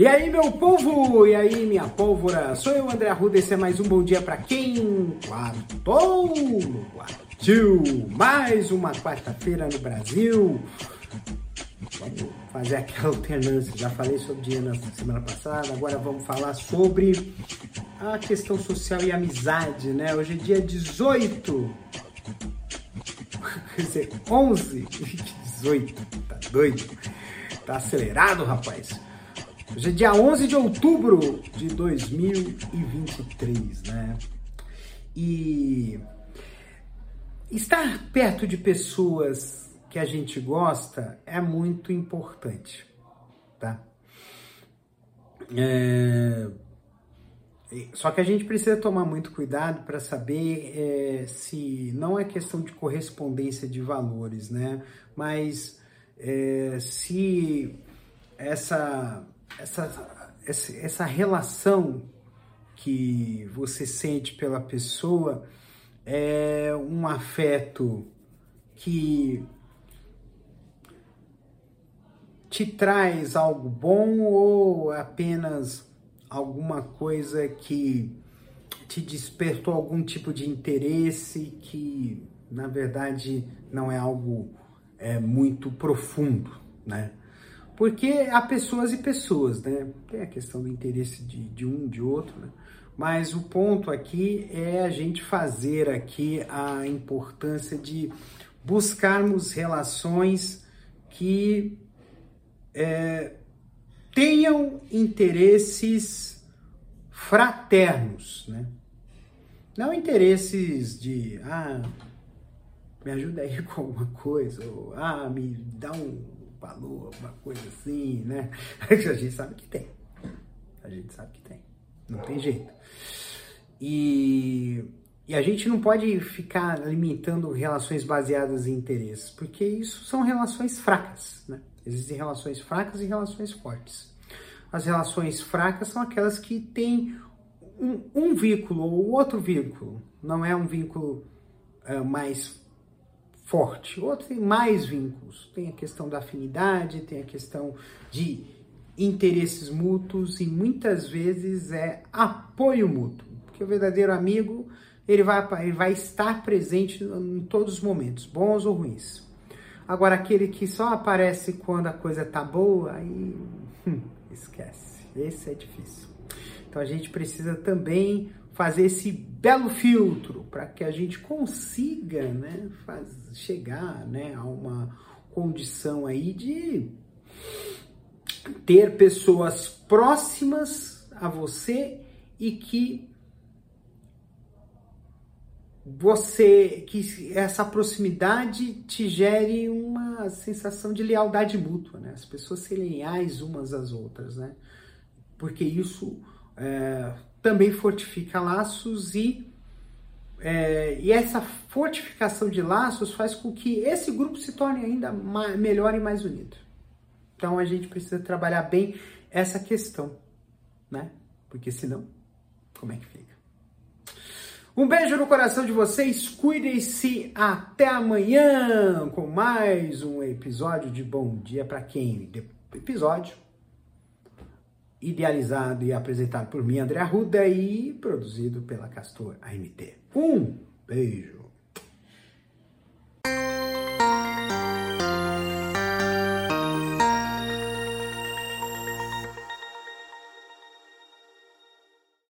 E aí, meu povo! E aí, minha pólvora? Sou eu, André Arruda, esse é mais um bom dia para quem quartou quartil. Mais uma quarta-feira no Brasil. Vamos fazer aquela alternância. Já falei sobre dia na semana passada, agora vamos falar sobre a questão social e amizade, né? Hoje é dia 18. Quer dizer, 11 18. Tá doido? Tá acelerado, rapaz. Hoje é dia 11 de outubro de 2023, né? E estar perto de pessoas que a gente gosta é muito importante, tá? É... Só que a gente precisa tomar muito cuidado para saber é, se não é questão de correspondência de valores, né? Mas é, se essa essa, essa, relação que você sente pela pessoa é um afeto que te traz algo bom ou apenas alguma coisa que te despertou algum tipo de interesse que na verdade não é algo é, muito profundo, né? Porque há pessoas e pessoas, né? Tem a questão do interesse de, de um, de outro, né? Mas o ponto aqui é a gente fazer aqui a importância de buscarmos relações que é, tenham interesses fraternos, né? Não interesses de, ah, me ajuda aí com alguma coisa, ou ah, me dá um valor, alguma coisa assim, né? A gente sabe que tem. A gente sabe que tem. Não tem jeito. E, e a gente não pode ficar alimentando relações baseadas em interesses, porque isso são relações fracas, né? Existem relações fracas e relações fortes. As relações fracas são aquelas que têm um, um vínculo ou outro vínculo. Não é um vínculo uh, mais forte, outro tem mais vínculos. Tem a questão da afinidade, tem a questão de interesses mútuos e muitas vezes é apoio mútuo. Porque o verdadeiro amigo, ele vai, ele vai estar presente em todos os momentos, bons ou ruins. Agora, aquele que só aparece quando a coisa tá boa, aí hum, esquece. Esse é difícil. Então a gente precisa também fazer esse belo filtro para que a gente consiga né, faz, chegar né, a uma condição aí de ter pessoas próximas a você e que você que essa proximidade te gere uma sensação de lealdade mútua, né? As pessoas serem leais umas às outras, né? Porque isso é, também fortifica laços e, é, e essa fortificação de laços faz com que esse grupo se torne ainda mais, melhor e mais unido. Então a gente precisa trabalhar bem essa questão, né? Porque senão, como é que fica? Um beijo no coração de vocês, cuidem-se até amanhã com mais um episódio de Bom Dia para quem? Episódio idealizado e apresentado por mim, André Arruda, e produzido pela Castor AMT. Um beijo!